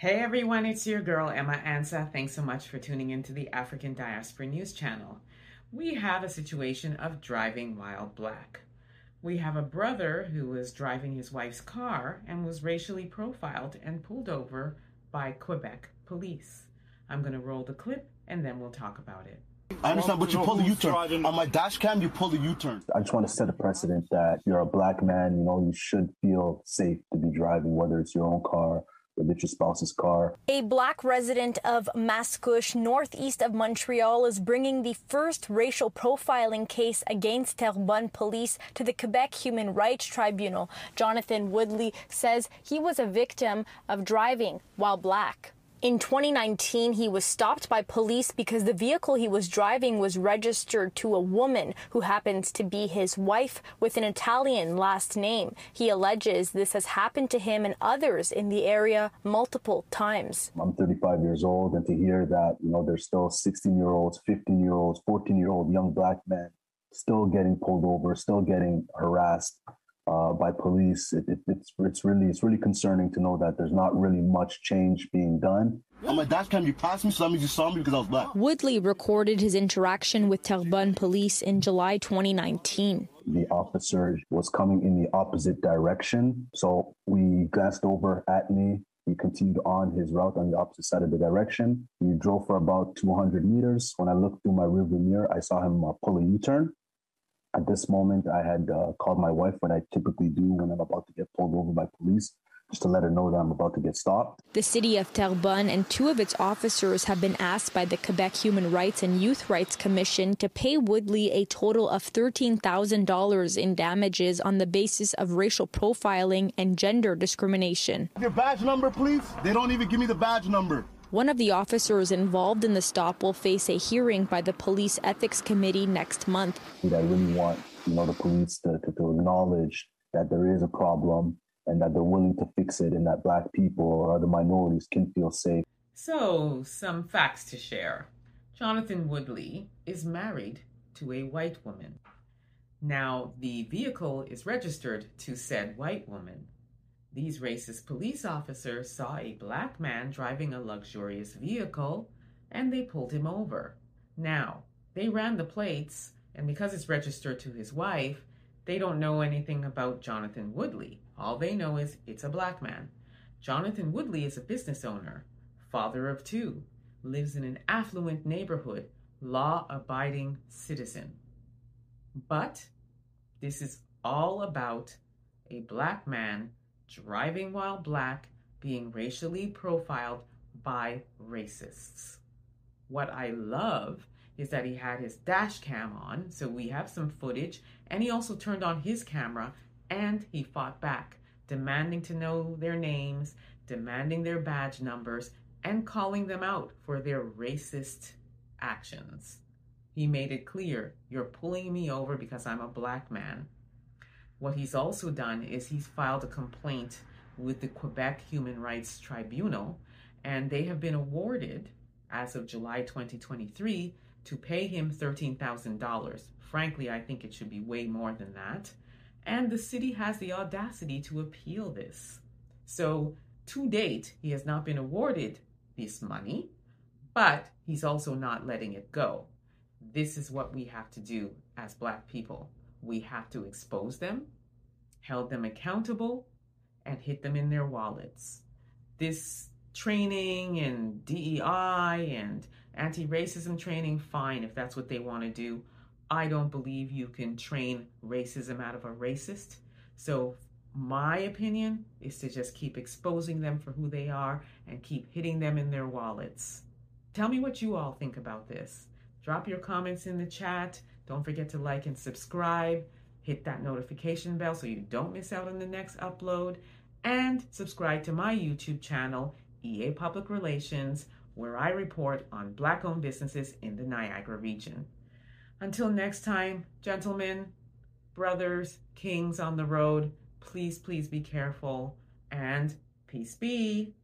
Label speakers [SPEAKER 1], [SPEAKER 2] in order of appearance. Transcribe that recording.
[SPEAKER 1] Hey everyone, it's your girl Emma Ansah. Thanks so much for tuning into the African Diaspora News Channel. We have a situation of driving while black. We have a brother who was driving his wife's car and was racially profiled and pulled over by Quebec police. I'm going to roll the clip and then we'll talk about it.
[SPEAKER 2] I understand, but you pull the U-turn. On my dash cam, you pull the U-turn.
[SPEAKER 3] I just want to set a precedent that you're a black man, you know, you should feel safe to be driving, whether it's your own car with your spouse's car.
[SPEAKER 4] A black resident of Mascouche, northeast of Montreal, is bringing the first racial profiling case against Terrebonne police to the Quebec Human Rights Tribunal. Jonathan Woodley says he was a victim of driving while black. In 2019, he was stopped by police because the vehicle he was driving was registered to a woman who happens to be his wife with an Italian last name. He alleges this has happened to him and others in the area multiple times.
[SPEAKER 3] I'm 35 years old, and to hear that, you know, there's still 16 year olds, 15 year olds, 14 year old young black men still getting pulled over, still getting harassed uh, by police. It, it, it's it's really it's really concerning to know that there's not really much change being done.
[SPEAKER 2] On my dash cam, you passed me, so that means you saw me because I was black.
[SPEAKER 4] Woodley recorded his interaction with Terrebonne police in July 2019.
[SPEAKER 3] The officer was coming in the opposite direction, so we glanced over at me. He continued on his route on the opposite side of the direction. He drove for about 200 meters. When I looked through my rearview mirror, I saw him uh, pull a U-turn at this moment, I had uh, called my wife, what I typically do when I'm about to get pulled over by police, just to let her know that I'm about to get stopped.
[SPEAKER 4] The city of Terrebonne and two of its officers have been asked by the Quebec Human Rights and Youth Rights Commission to pay Woodley a total of $13,000 in damages on the basis of racial profiling and gender discrimination.
[SPEAKER 2] Your badge number, please? They don't even give me the badge number.
[SPEAKER 4] One of the officers involved in the stop will face a hearing by the Police Ethics Committee next month.
[SPEAKER 3] I really want you know the police to, to, to acknowledge that there is a problem and that they're willing to fix it and that black people or other minorities can feel safe.
[SPEAKER 1] So, some facts to share. Jonathan Woodley is married to a white woman. Now, the vehicle is registered to said white woman. These racist police officers saw a black man driving a luxurious vehicle and they pulled him over. Now, they ran the plates, and because it's registered to his wife, they don't know anything about Jonathan Woodley. All they know is it's a black man. Jonathan Woodley is a business owner, father of two, lives in an affluent neighborhood, law abiding citizen. But this is all about a black man driving while black, being racially profiled by racists. What I love is that he had his dash cam on, so we have some footage, and he also turned on his camera and he fought back, demanding to know their names, demanding their badge numbers, and calling them out for their racist actions. He made it clear you're pulling me over because I'm a black man. What he's also done is he's filed a complaint with the Quebec Human Rights Tribunal, and they have been awarded, as of July 2023, to pay him $13,000. Frankly, I think it should be way more than that. And the city has the audacity to appeal this. So, to date, he has not been awarded this money, but he's also not letting it go. This is what we have to do as Black people we have to expose them, held them accountable, and hit them in their wallets. This training and DEI and anti racism training, fine if that's what they want to do. I don't believe you can train racism out of a racist. So, my opinion is to just keep exposing them for who they are and keep hitting them in their wallets. Tell me what you all think about this. Drop your comments in the chat. Don't forget to like and subscribe. Hit that notification bell so you don't miss out on the next upload. And subscribe to my YouTube channel, EA Public Relations, where I report on Black owned businesses in the Niagara region. Until next time, gentlemen, brothers, kings on the road, please, please be careful and peace be.